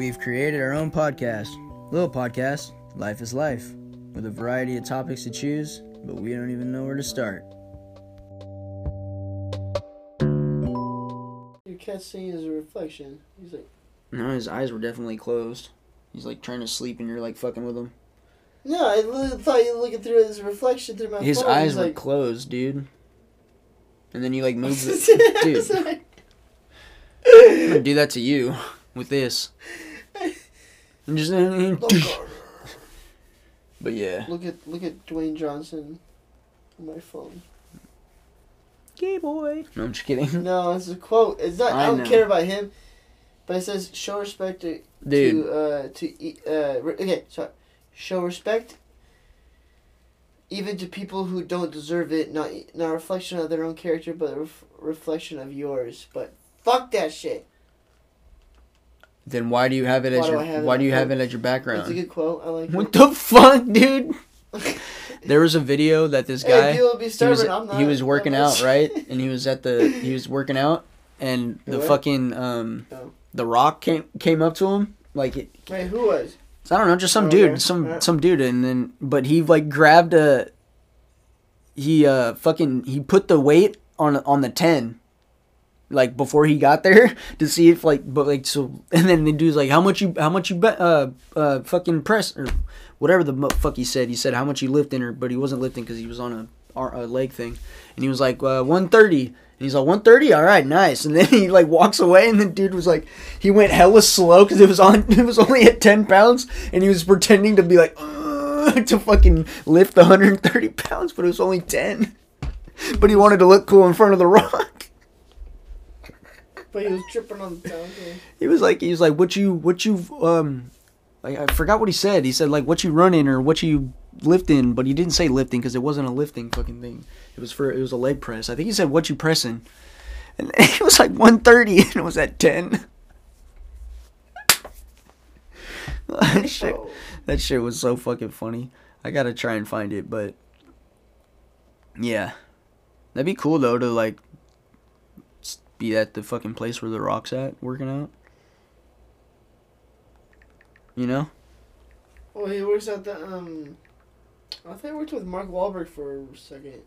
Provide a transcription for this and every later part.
We've created our own podcast, little podcast, Life is Life, with a variety of topics to choose, but we don't even know where to start. Your cat's seeing his reflection. He's like, No, his eyes were definitely closed. He's like trying to sleep, and you're like fucking with him. no, I literally thought you were looking through his reflection through my eyes. His phone. eyes He's were like, closed, dude. And then you like move the dude. I'm gonna do that to you with this. And just, but yeah. Look at look at Dwayne Johnson on my phone. Gay boy. No, I'm just kidding. No, it's a quote. It's not. I, I don't know. care about him, but it says show respect to Dude, to uh to e- uh re- okay sorry show respect even to people who don't deserve it not not a reflection of their own character but a ref- reflection of yours but fuck that shit then why do you have it as Why do your have why do you have it as your background? that's a good quote I like What it. the fuck, dude? There was a video that this guy be he was I'm not he was working out, right? And he was at the he was working out and the What? fucking um Oh. the rock came came up to him like it, wait who was I don't know, just some Oh, dude, okay. some Alright. some dude, and then but he like grabbed a. He uh fucking he put the weight on on the ten, like before he got there to see if like but like so and then the dude's like how much you how much you bet uh uh fucking press or whatever the fuck he said. He said how much you lifting or but he wasn't lifting because he was on a, a leg thing. And he was like uh, 130 and he's like 130 all right nice. And then he like walks away and the dude was like he went hella slow because it was on it was only at 10 pounds and he was pretending to be like to fucking lift the 130 pounds but it was only 10 but he wanted to look cool in front of the rock but he was tripping on the town he was like he was like what you what you um like I forgot what he said. He said like what you running or what you lifting, but he didn't say lifting because it wasn't a lifting fucking thing. It was for it was a leg press. I think he said what you pressing, and it was like 130 and it was at 10. that shit, Oh. that shit was so fucking funny. I gotta try and find it, but yeah, that'd be cool though to like be at the fucking place where the rock's at working out. You know? well he works at the um I think he worked with Mark Wahlberg for a second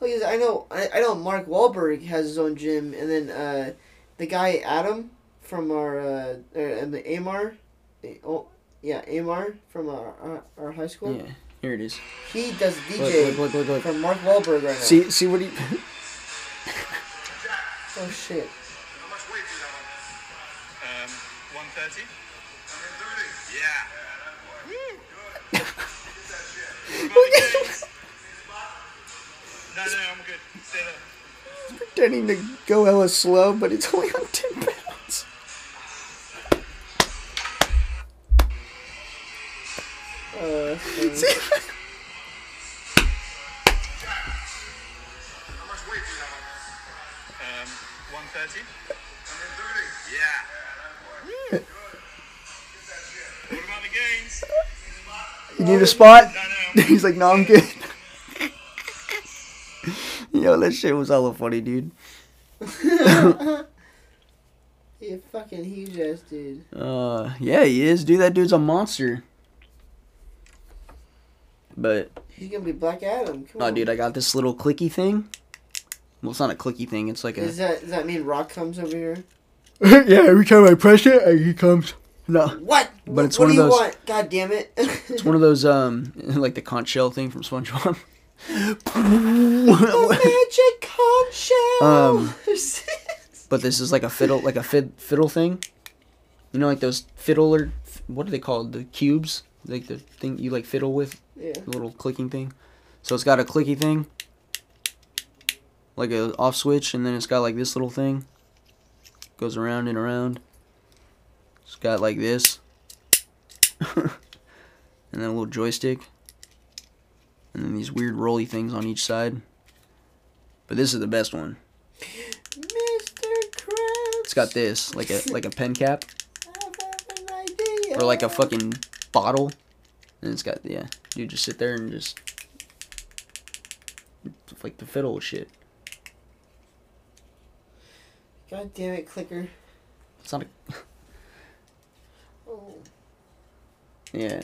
like I know I, I know Mark Wahlberg has his own gym and then uh the guy Adam from our uh, uh and the Amar eh, oh yeah Amar from our our, our high school Yeah. Here it is. he does Look, DJ look, look, look, look. from Mark Wahlberg right now See, see what he. oh shit How much weight do you have? Um, 130. 130? Yeah. no, no, I'm good. Stay there. pretending to go hella slow, but it's only on 10 pounds. uh that's You need a spot? No, no, I'm He's like, no, I'm good. Yo, that shit was hella funny, dude. he fucking huge ass dude Uh, yeah, he is, dude. That dude's a monster. But, he's gonna be Black Adam come oh, on dude, I got this little clicky thing. Well, it's not a clicky thing. It's like a. Does that does that mean Rock comes over here? yeah, every time I press it, he comes. No. What? But it's what one do of you those- want? God damn it! It's one of those, um, like the conch shell thing from SpongeBob. the magic conch shell. Um, But this is like a fiddle, like a fid, fiddle thing. You know, like those fiddler, what are they called? The cubes, like the thing you like fiddle with, yeah. the little clicking thing. So it's got a clicky thing, like a off switch, and then it's got like this little thing. Goes around and around. Got like this, and then a little joystick, and then these weird rolly things on each side. But this is the best one. Mr. Krabs. It's got this, like a like a pen cap. I have an idea. or like a fucking bottle, and it's got yeah. You just sit there and just like the fiddle shit. God damn it, clicker. It's not a. Yeah.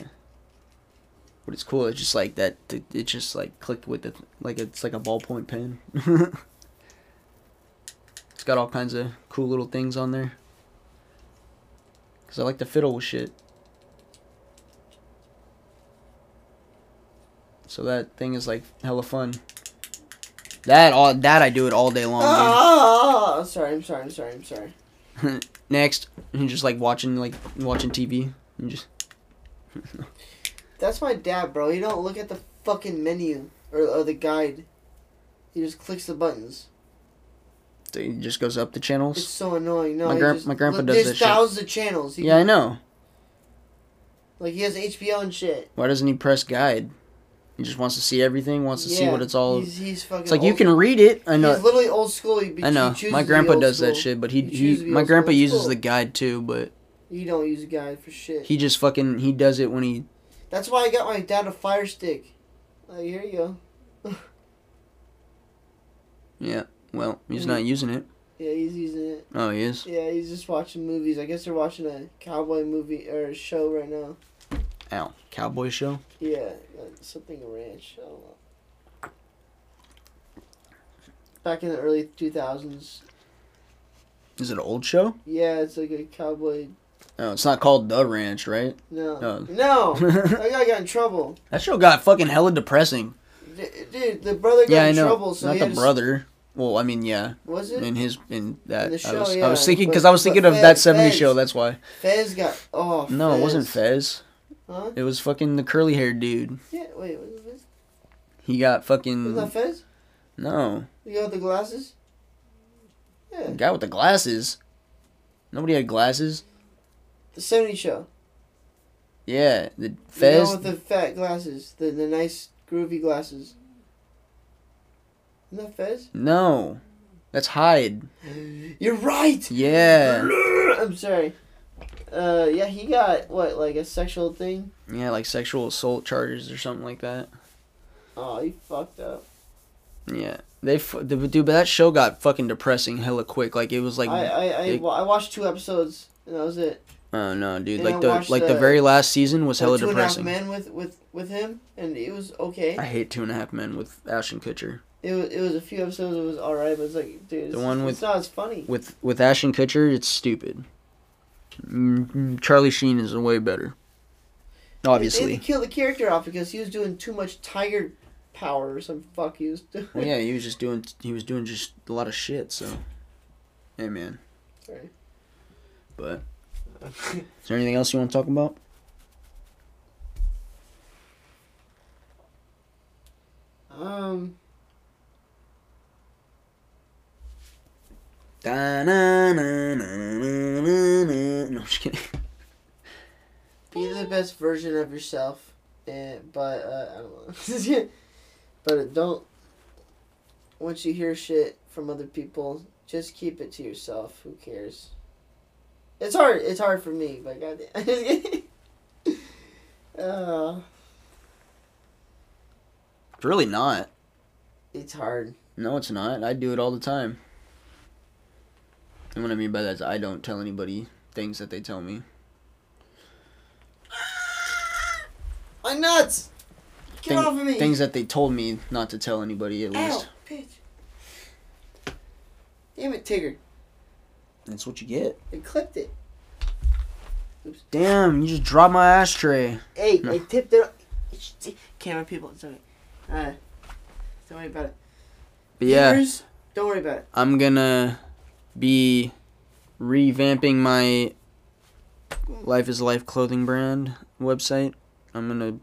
But it's cool. It's just like that. It, just like clicked with it. like it's like a ballpoint pen. it's got all kinds of cool little things on there. Cause I like to fiddle with shit. So that thing is like hella fun. That all that I do it all day long. Ah, dude. Ah, ah, ah. sorry, I'm sorry, I'm sorry, I'm sorry. Next, you just like watching like watching TV. and just That's my dad, bro. He don't look at the fucking menu or, or the guide. He just clicks the buttons. So he just goes up the channels. It's so annoying. No, My gran- just, my grandpa look, does There's that shit. thousands of channels. He Yeah, I know. Like he has HBO and shit. Why doesn't he press guide? He just wants to see everything. Wants to see what it's all. He's, he's fucking. It's like you can read it. I know. He's literally old school. He, I know. My grandpa does that shit, but he, He he, chooses to be my grandpa school. Uses the guide too, but You don't use a guide for shit. he just fucking he does it when he. That's why I got my dad a fire stick. Like here you go. Yeah. Well, he's Mhm. not using it. Yeah, he's using it. Oh, he is. Yeah, he's just watching movies. I guess they're watching a cowboy movie or a show right now. Ow. Cowboy show. Yeah, like something ranch. I don't know. Back in the early two thousands. Is it an old show? Yeah, it's like a cowboy. Oh, it's not called The Ranch, right? No, No. no, that guy got in trouble. that show got fucking hella depressing. D- Dude, the brother got yeah, I in know. trouble. So not the s- brother. Well, I mean, yeah, Was it? in his in that In the I show, was I was thinking because I was thinking but of that Fez- 70s Fez- show. That's why. Fez got oh. No, it wasn't Fez. Fez. Huh? It was fucking the curly haired dude. Yeah. Wait. Was it Fez? He got fucking. Was that Fez? no You got the glasses. Yeah. the guy with the glasses. Nobody had glasses. The '70s show. Yeah, the The Fez. with the fat glasses, the the nice groovy glasses. Isn't that Fez? No, that's Hyde. You're right. Yeah, I'm sorry. Uh, yeah, he got what, like a sexual thing? yeah, like sexual assault charges or something like that. Oh, he fucked up. Yeah, they f- the, dude, but that show got fucking depressing hella quick. Like it was like, I I I, it- I watched two episodes and that was it. Oh no, dude, And like I the like the the- very last season was hella Like, Two and a Half depressing. Men with with with him, and it was okay. I hate Two and a Half Men with Ashton Kutcher. It was it was a few episodes. It was alright, but it's like, dude, it's, The one it's not as funny. With with Ashton Kutcher, it's stupid. Mm, Charlie Sheen is way better. They Obviously. had to kill the character off because he was doing too much tiger power or some fuck he was doing. Well, yeah, he was just doing he was doing just a lot of shit. So, hey man. Sorry. But is there anything else you want to talk about? Um, Da, na, na, na, na, na, na. No, I'm just kidding. be the best version of yourself, and but uh, I don't know. but don't. Once you hear shit from other people, just keep it to yourself. Who cares? It's hard. It's hard for me, but goddamn. uh, It's really not. it's hard. No, it's not. I do it all the time. And what I mean by that is I don't tell anybody things that they tell me. My nuts! Get Thing- off of me! Things that they told me not to tell anybody at Ow, least. bitch! Damn it, Tigger! That's what you get. I clipped it. Damn, you just dropped my ashtray. Hey, No. I tipped it. Camera people, sorry. Uh, don't worry about it. But yeah, don't worry about it. I'm gonna be revamping my Life is Life clothing brand website. I'm gonna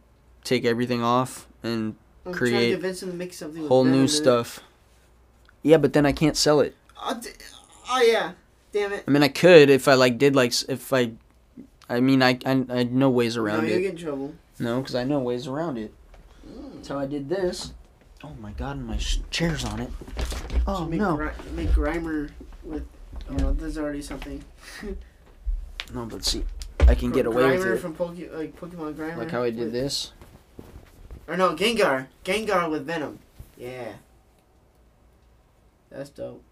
take everything off and I'm Create to convince him to make something whole new stuff. Yeah, but then I can't sell it. D- oh, yeah. Damn it. I mean, I could if I like did like if I. I mean, I I, I know ways around no, it. get in trouble. No, because I know ways around it. Mm. That's how I did this. Oh my god, and my sh- chair's on it. Oh Should make, no. Gri- make Grimer with. Oh, there's already something. No, but see, I can get away Grimer with it. from Poke- like Pokemon Grimer. Like how I did with- this. Or no, Gengar. Gengar with Venom. Yeah. That's dope.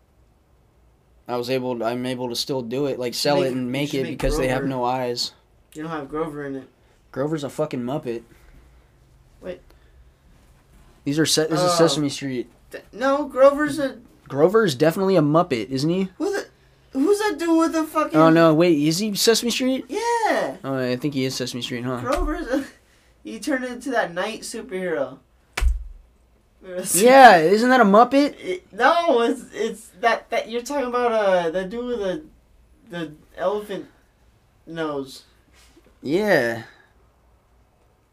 I was able. To, I'm able to still do it, like sell make- it and make it make because they have no eyes. You don't have Grover in it. Grover's a fucking Muppet. Wait. These are set. This is Oh. Sesame Street. Th- No, Grover's a Grover is definitely a Muppet, isn't he? who's that? Who's that dude with the fucking? Oh no, wait, is he Sesame Street? Yeah, Oh, I think he is Sesame Street, huh? Grover's. A, he turned into that night superhero. Yeah, isn't that a Muppet? It, no, it's it's that that you're talking about. Uh, the dude with the the elephant nose. Yeah.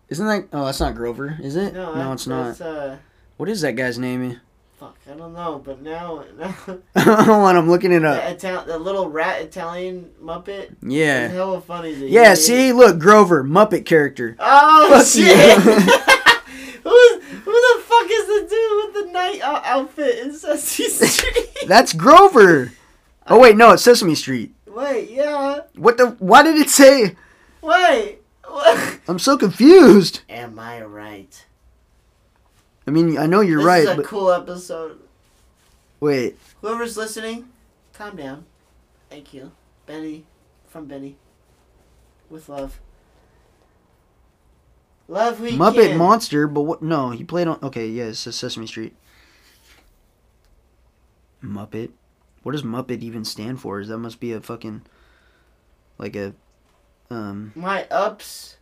Isn't that? Oh, that's not Grover, is it? No, No, it's not. Uh, What is that guy's name? fuck, I don't know, but now now Hold on, I'm looking it up. the, the little rat Italian Muppet. Yeah. hella funny. Yeah. See, look, Grover, Muppet character. Oh Fuck shit! who who the is the dude with the night out- outfit in Sesame Street? That's Grover. Oh wait, no, it's Sesame Street. Wait, yeah. What the? Why did it say? Wait. What? I'm so confused. Am I right? I mean, I know you're this right, is a but cool episode. wait. Whoever's listening, calm down. Thank you, Benny, from Benny, with love. Love we Muppet. Monster, but what? No, he played on. Okay, yeah, it says Sesame Street. Muppet. What does Muppet even stand for? Is that must be a fucking like a um My ups.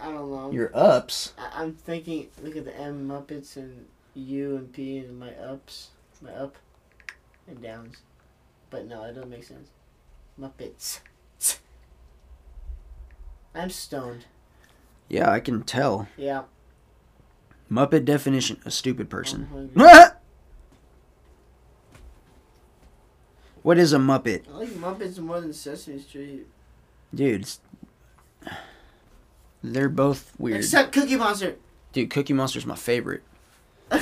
I don't know. your ups. I- I'm thinking. Look at the M Muppets and U and P and my ups, my up, and downs. But no, it doesn't make sense. Muppets. I'm stoned. Yeah, I can tell. Yeah. Muppet definition: a stupid person. what is a Muppet, I like Muppets more than Sesame Street. dude? They're both weird. Except Cookie Monster. Dude, Cookie Monster's my favorite.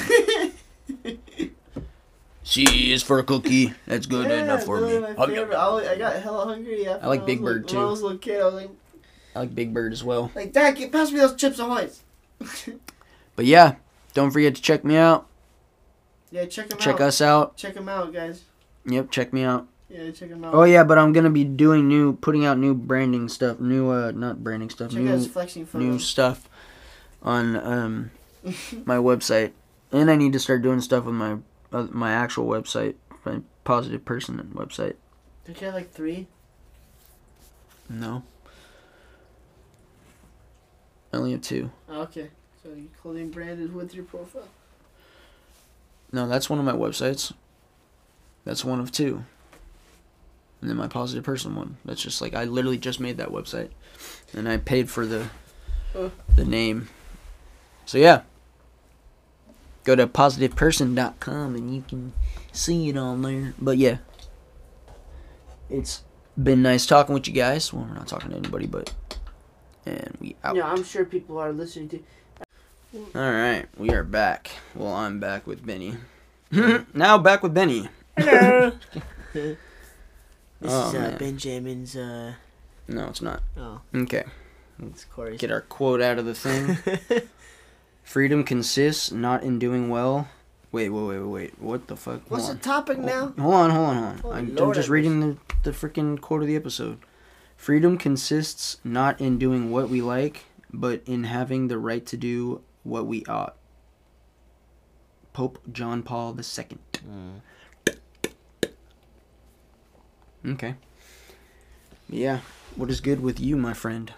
C is for a cookie. That's good Yeah, enough for me. I, I got hella hungry. I like Big Bird, little- When I too. was a kid, I was like, I like Big Bird as well. like Dad, get pass me those chips ahoy's. But yeah, don't forget to check me out. yeah, check them Check out. Check us out. Check them out, guys. Yep, check me out. Yeah, check them out. Oh yeah, but I'm gonna be doing new, putting out new branding stuff, new uh, not branding stuff, Check new new stuff on um my website, and I need to start doing stuff with my uh, my actual website, my positive person website. Don't you have like three? No, I only have two. Oh, okay. So your clothing brand is with your profile. No, that's one of my websites. That's one of two. And then my positive person one. That's just like I literally just made that website, and I paid for the the name. So yeah, go to positiveperson.com and you can see it on there. But yeah, it's been nice talking with you guys. Well, we're not talking to anybody, but and we out. Yeah, I'm sure people are listening to. All right, we are back. Well, I'm back with Benny. now back with Benny. Hello. this Oh, is uh. Benjamin's. Uh, No, it's not. oh, Okay, it's Cory's. get our quote out of the thing. Freedom consists not in doing well. Wait, wait, wait, wait, wait. What the fuck? What's the hold topic on. now? Hold on, hold on, hold on. Holy I'm, I'm Lord, just reading the the freaking quote of the episode. Freedom consists not in doing what we like, but in having the right to do what we ought. Pope John Paul II. Okay. Yeah. What is good with you, my friend?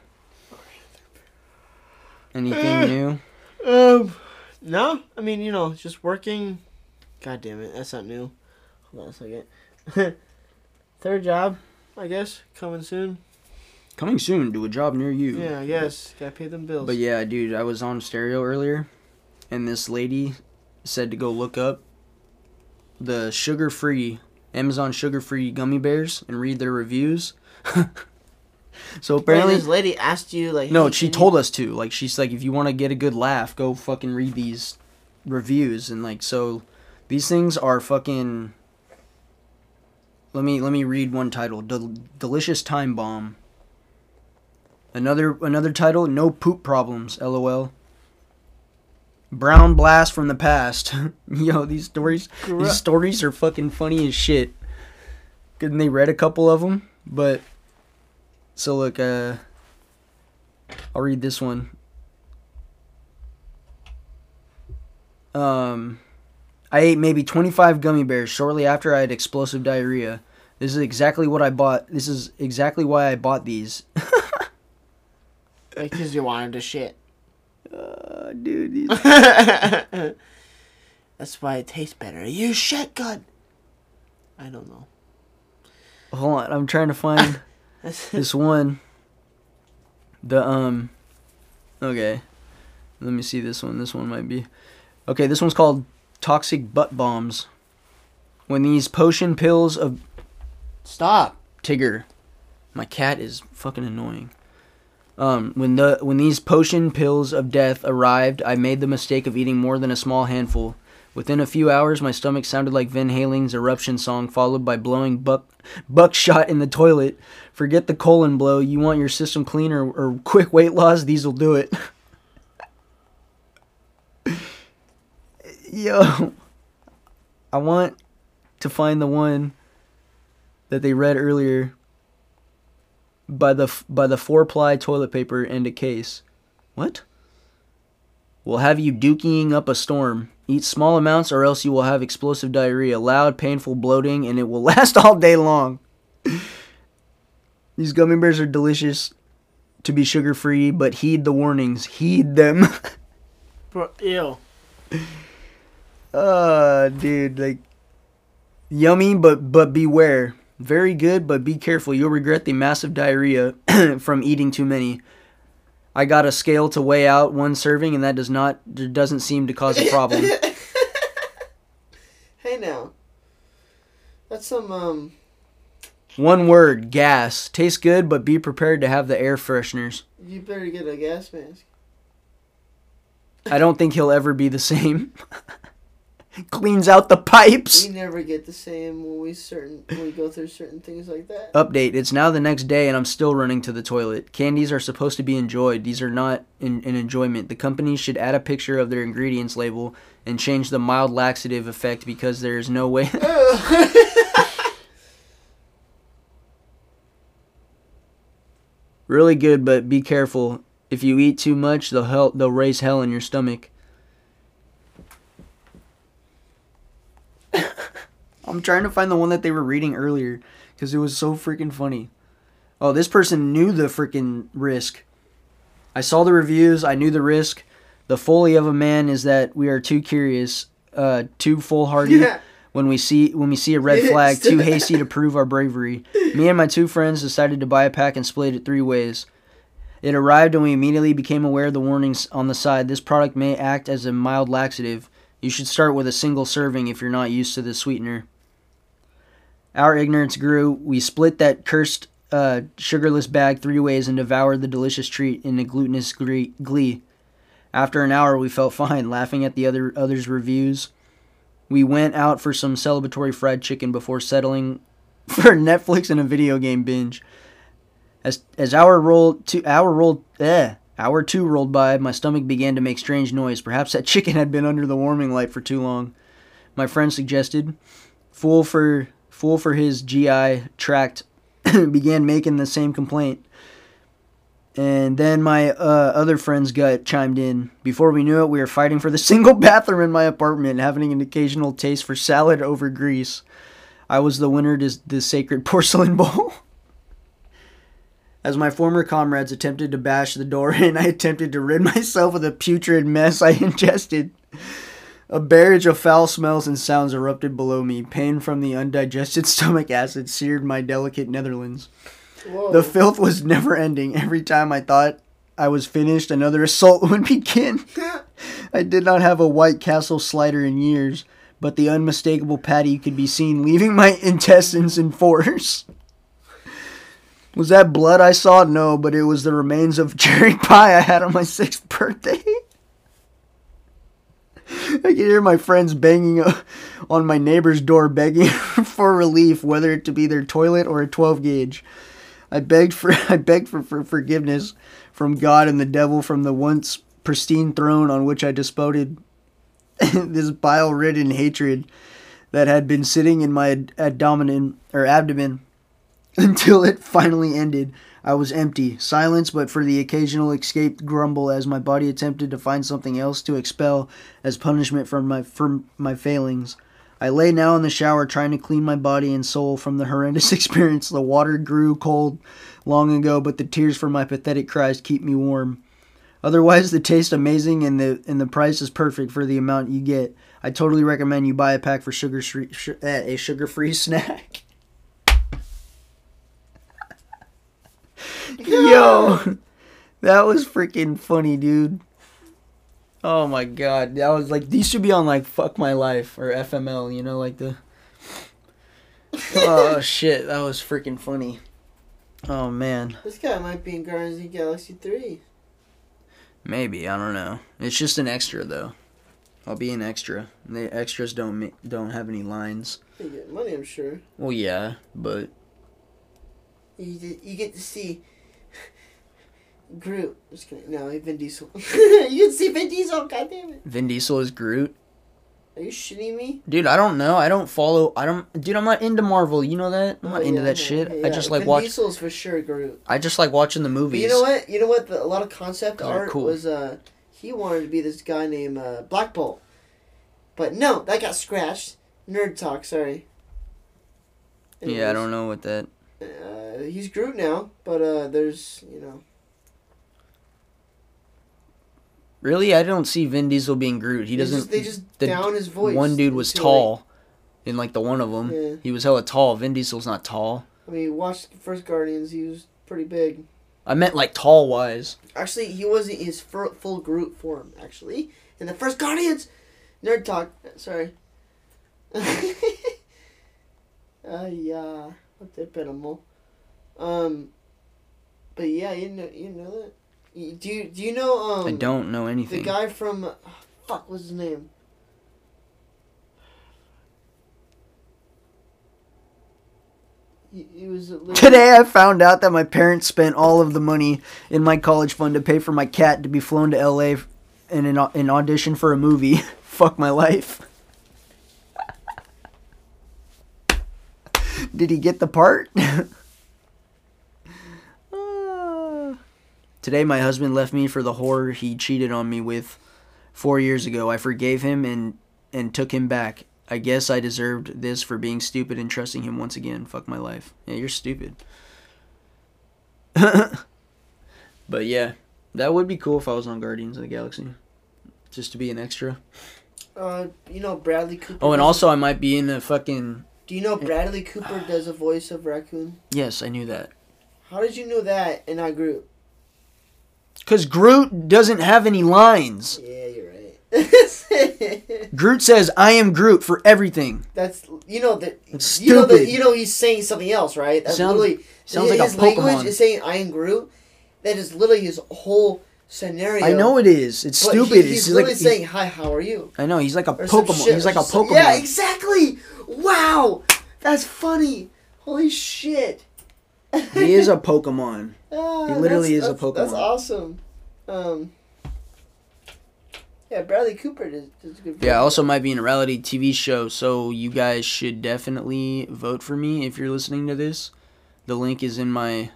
Anything new? Um, no. I mean, you know, just working. God damn it, that's not new. Hold on a second. Third job, I guess, coming soon. Coming soon to a job near you. Yeah, guess. Gotta pay them bills. But yeah, dude, I was on stereo earlier, and this lady said to go look up the sugar-free Amazon sugar-free gummy bears and read their reviews. so Wait, apparently, this lady asked you like. no, hey, she told us to. Like, she's like, if you want to get a good laugh, go fucking read these reviews and like, so these things are fucking. Let me let me read one title: Del- "Delicious Time Bomb." Another another title: "No Poop Problems." LOL. Brown Blast from the Past. Yo, these stories these stories are fucking funny as shit. And they read a couple of them, but so look, uh, I'll read this one. Um, I ate maybe 25 gummy bears shortly after I had explosive diarrhea. This is exactly what I bought. This is exactly why I bought these. Because you wanted to shit. uh, dude, That's why it tastes better. You shit good. I don't know. Hold on, I'm trying to find this one. The um Okay. Let me see this one. This one might be. Okay, this one's called Toxic Butt Bombs. When these potion pills of Stop. Tigger. My cat is fucking annoying. Um, when the when these potion pills of death arrived, I made the mistake of eating more than a small handful. Within a few hours, my stomach sounded like Van Halen's eruption song, followed by blowing buck buckshot in the toilet. Forget the colon blow. You want your system clean or, or quick weight loss? These will do it. Yo, I want to find the one that they read earlier by the f- by the four ply toilet paper and a case. What? We'll have you dookying up a storm. Eat small amounts or else you will have explosive diarrhea, loud, painful bloating, and it will last all day long. These gummy bears are delicious to be sugar free, but heed the warnings. Heed them. Bro, ew. uh dude, like yummy but but beware. Very good, but be careful. You'll regret the massive diarrhea from eating too many. I got a scale to weigh out one serving, and that does not doesn't seem to cause a problem. hey now. That's some um One word: gas. Tastes good, but be prepared to have the air fresheners. you better get a gas mask. I don't think he'll ever be the same. Cleans out the pipes. We never get the same when we certain when we go through certain things like that. Update. It's now the next day and I'm still running to the toilet. Candies are supposed to be enjoyed. These are not in, an enjoyment. The company should add a picture of their ingredients label and change the mild laxative effect because there is no way. really good, but be careful. If you eat too much, they'll hell, they'll raise hell in your stomach. I'm trying to find the one that they were reading earlier because it was so freaking funny. Oh, this person knew the freaking risk. I saw the reviews. I knew the risk. The folly of a man is that we are too curious, uh, too foolhardy. Yeah. When we see when we see a red flag, too hasty to prove our bravery. Me and my two friends decided to buy a pack and split it three ways. It arrived and we immediately became aware of the warnings on the side. This product may act as a mild laxative. You should start with a single serving if you're not used to the sweetener. Our ignorance grew. We split that cursed uh, sugarless bag three ways and devoured the delicious treat in a glutinous glee-. After an hour, we felt fine, laughing at the other others' reviews. We went out for some celebratory fried chicken before settling for Netflix and a video game binge. As as hour rolled two hour rolled eh, hour two rolled by, my stomach began to make strange noise. Perhaps that chicken had been under the warming light for too long. My friend suggested. Fool for fool for his GI tract began making the same complaint. And then my uh, other friend's gut chimed in. Before we knew it, we were fighting for the single bathroom in my apartment, having an occasional taste for salad over grease. I was the winner to the sacred porcelain bowl. As my former comrades attempted to bash the door in, I attempted to rid myself of the putrid mess I ingested. A barrage of foul smells and sounds erupted below me. Pain from the undigested stomach acid seared my delicate Netherlands. Whoa. The filth was never ending. Every time I thought I was finished, another assault would begin. I did not have a White Castle slider in years, but the unmistakable patty could be seen leaving my intestines in force. Was that blood I saw? No, but it was the remains of cherry pie I had on my sixth birthday. I could hear my friends banging on my neighbor's door, begging for relief, whether it to be their toilet or a 12 gauge. I begged for I begged for, for forgiveness from God and the devil from the once pristine throne on which I disputed this bile-ridden hatred that had been sitting in my abdomen or abdomen until it finally ended. I was empty, silence, but for the occasional escaped grumble as my body attempted to find something else to expel as punishment for my for my failings. I lay now in the shower trying to clean my body and soul from the horrendous experience. The water grew cold long ago, but the tears from my pathetic cries keep me warm. Otherwise, the taste amazing and the and the price is perfect for the amount you get. I totally recommend you buy a pack for sugar sh- uh, a sugar free snack. Yo, that was freaking funny, dude. Oh my god, that was like these should be on like "Fuck My Life" or FML, you know, like the. oh shit, that was freaking funny. Oh man, This guy might be in Guardians of the Galaxy 3. maybe I don't know. It's just an extra though. I'll be an extra. The extras don't don't have any lines. You get money, I'm sure. Well, yeah, but You get, you get to see Groot. Just kidding. No, Vin Diesel. you to see Vin Diesel. God damn it. Vin Diesel is Groot. Are you shitting me? Dude, I don't know. I don't follow. I don't. Dude, I'm not into Marvel. You know that. I'm not Oh, into yeah, that yeah, shit. yeah, I just like Vin watch. Diesel's for sure Groot. I just like watching the But movies. you know what? You know what? The, a lot of concept art cool. was uh he wanted to be this guy named uh, Black Bolt, but no, that got scratched. Nerd talk. Sorry. Yeah, I don't know what that. Uh, he's Groot now, but uh, there's you know. Really, I don't see Vin Diesel being Groot. He doesn't. Just, they just the down his voice. One dude was tall, in like the one of them. Yeah. He was hella tall. Vin Diesel's not tall. I mean, watch the first Guardians. He was pretty big. I meant like tall wise. Actually, he wasn't his full Groot form. Actually, in the first Guardians, nerd talk. Sorry. uh, yeah, what the animal. Um, but yeah, you know, you know that. Do you do you know um? I don't know anything. The guy from, uh, fuck, what's his name? He, he was little- Today I found out that my parents spent all of the money in my college fund to pay for my cat to be flown to LA in an, an audition for a movie. Fuck my life. Did he get the part? Today my husband left me for the whore he cheated on me with 4 years ago. I forgave him and and took him back. I guess I deserved this for being stupid and trusting him once again. Fuck my life. Yeah, you're stupid. but yeah, that would be cool if I was on Guardians of the Galaxy. Just to be an extra. Uh, you know Bradley Cooper. Oh, and also I might be in a fucking. Do you know Bradley Cooper does a voice of Raccoon? Yes, I knew that. How did you know that and not Groot? Because Groot doesn't have any lines. Yeah, you're right. Groot says, I am Groot for everything. That's you know that you know that you know he's saying something else, right? That's Sounds- literally sounds like his a language is saying I am Groot. That is literally his whole scenario. I know it is. It's stupid. He, he's like literally he's- saying hi, how are you? I know he's like a Or Pokemon. shit, He's like a Pokemon. Yeah, exactly. Wow, that's funny. Holy shit. He is a Pokemon. Ah, He literally is a Pokemon. That's awesome. Um, yeah, Bradley Cooper does a good. Yeah, also might be in a reality TV show, so you guys should definitely vote for me if you're listening to this. The link is in my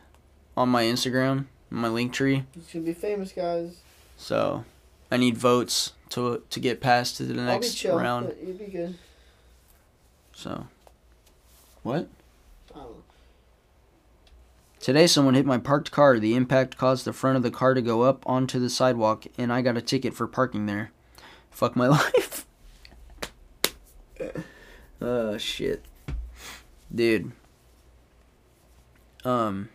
on my Instagram, my Linktree. He's gonna be famous, guys. So I need votes to to get past to the I'll be next chill. round. You'll be good. So what? I don't know. Today someone hit my parked car. The impact caused the front of the car to go up onto the sidewalk and I got a ticket for parking there. Fuck my life. oh shit. Dude. Um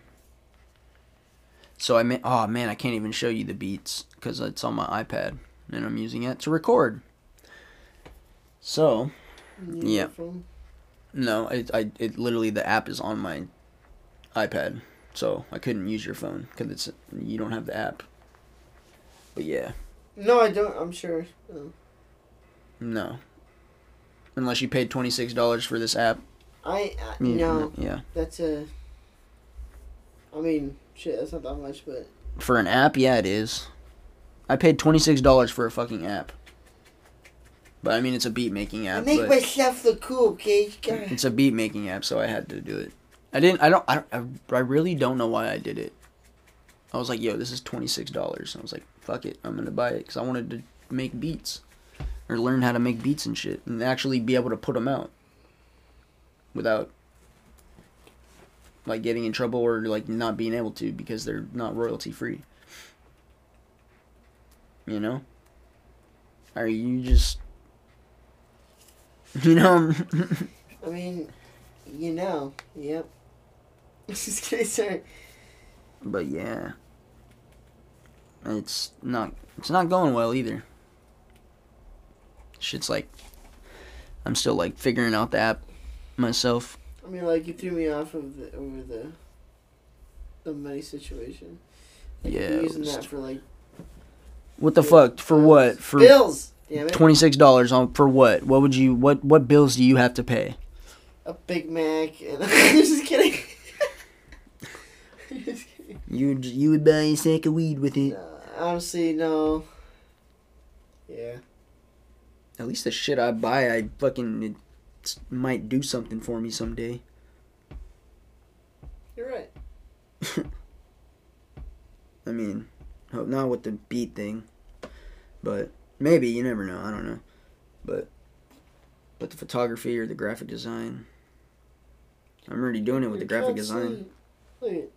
so I mean, oh man, I can't even show you the beats because it's on my iPad and I'm using it to record. So, Yeah. No, it, I, it literally the app is on my iPad, so I couldn't use your phone because it's you don't have the app. But yeah, no, I don't. I'm sure. No. no, unless you paid twenty six dollars for this app. I uh, Yeah, no. yeah, That's a. I mean, shit. That's not that much, but for an app, yeah, it is. I paid twenty six dollars for a fucking app. But I mean, it's a beat making I app. make but myself look cool, okay? It's a beat making app, so I had to do it. I didn't. I don't. I, I really don't know why I did it. I was like, yo, this is twenty six dollars. I was like, fuck it, I'm gonna buy it because I wanted to make beats or learn how to make beats and shit and actually be able to put them out without like getting in trouble or like not being able to because they're not royalty free. You know? Are you just you know I mean, you know, yep. Just kidding, sorry. but yeah. It's not it's not going well either. Shit's like I'm still like figuring out the app myself. I mean, like you threw me off of the over the the money situation. Like, Yeah, using that for like What the fuck? For what? For bills. Damn it! twenty six dollars on for what? What would you what what bills do you have to pay? A Big Mac and kidding. just kidding. You you would buy a sack of weed with it. No, honestly, no. Yeah. At least the shit I buy, I fucking it might do something for me someday. You're right. I mean, hope not with the beat thing, but maybe you never know. I don't know, but but the photography or the graphic design, I'm already doing it with the graphic design. constantly- Look at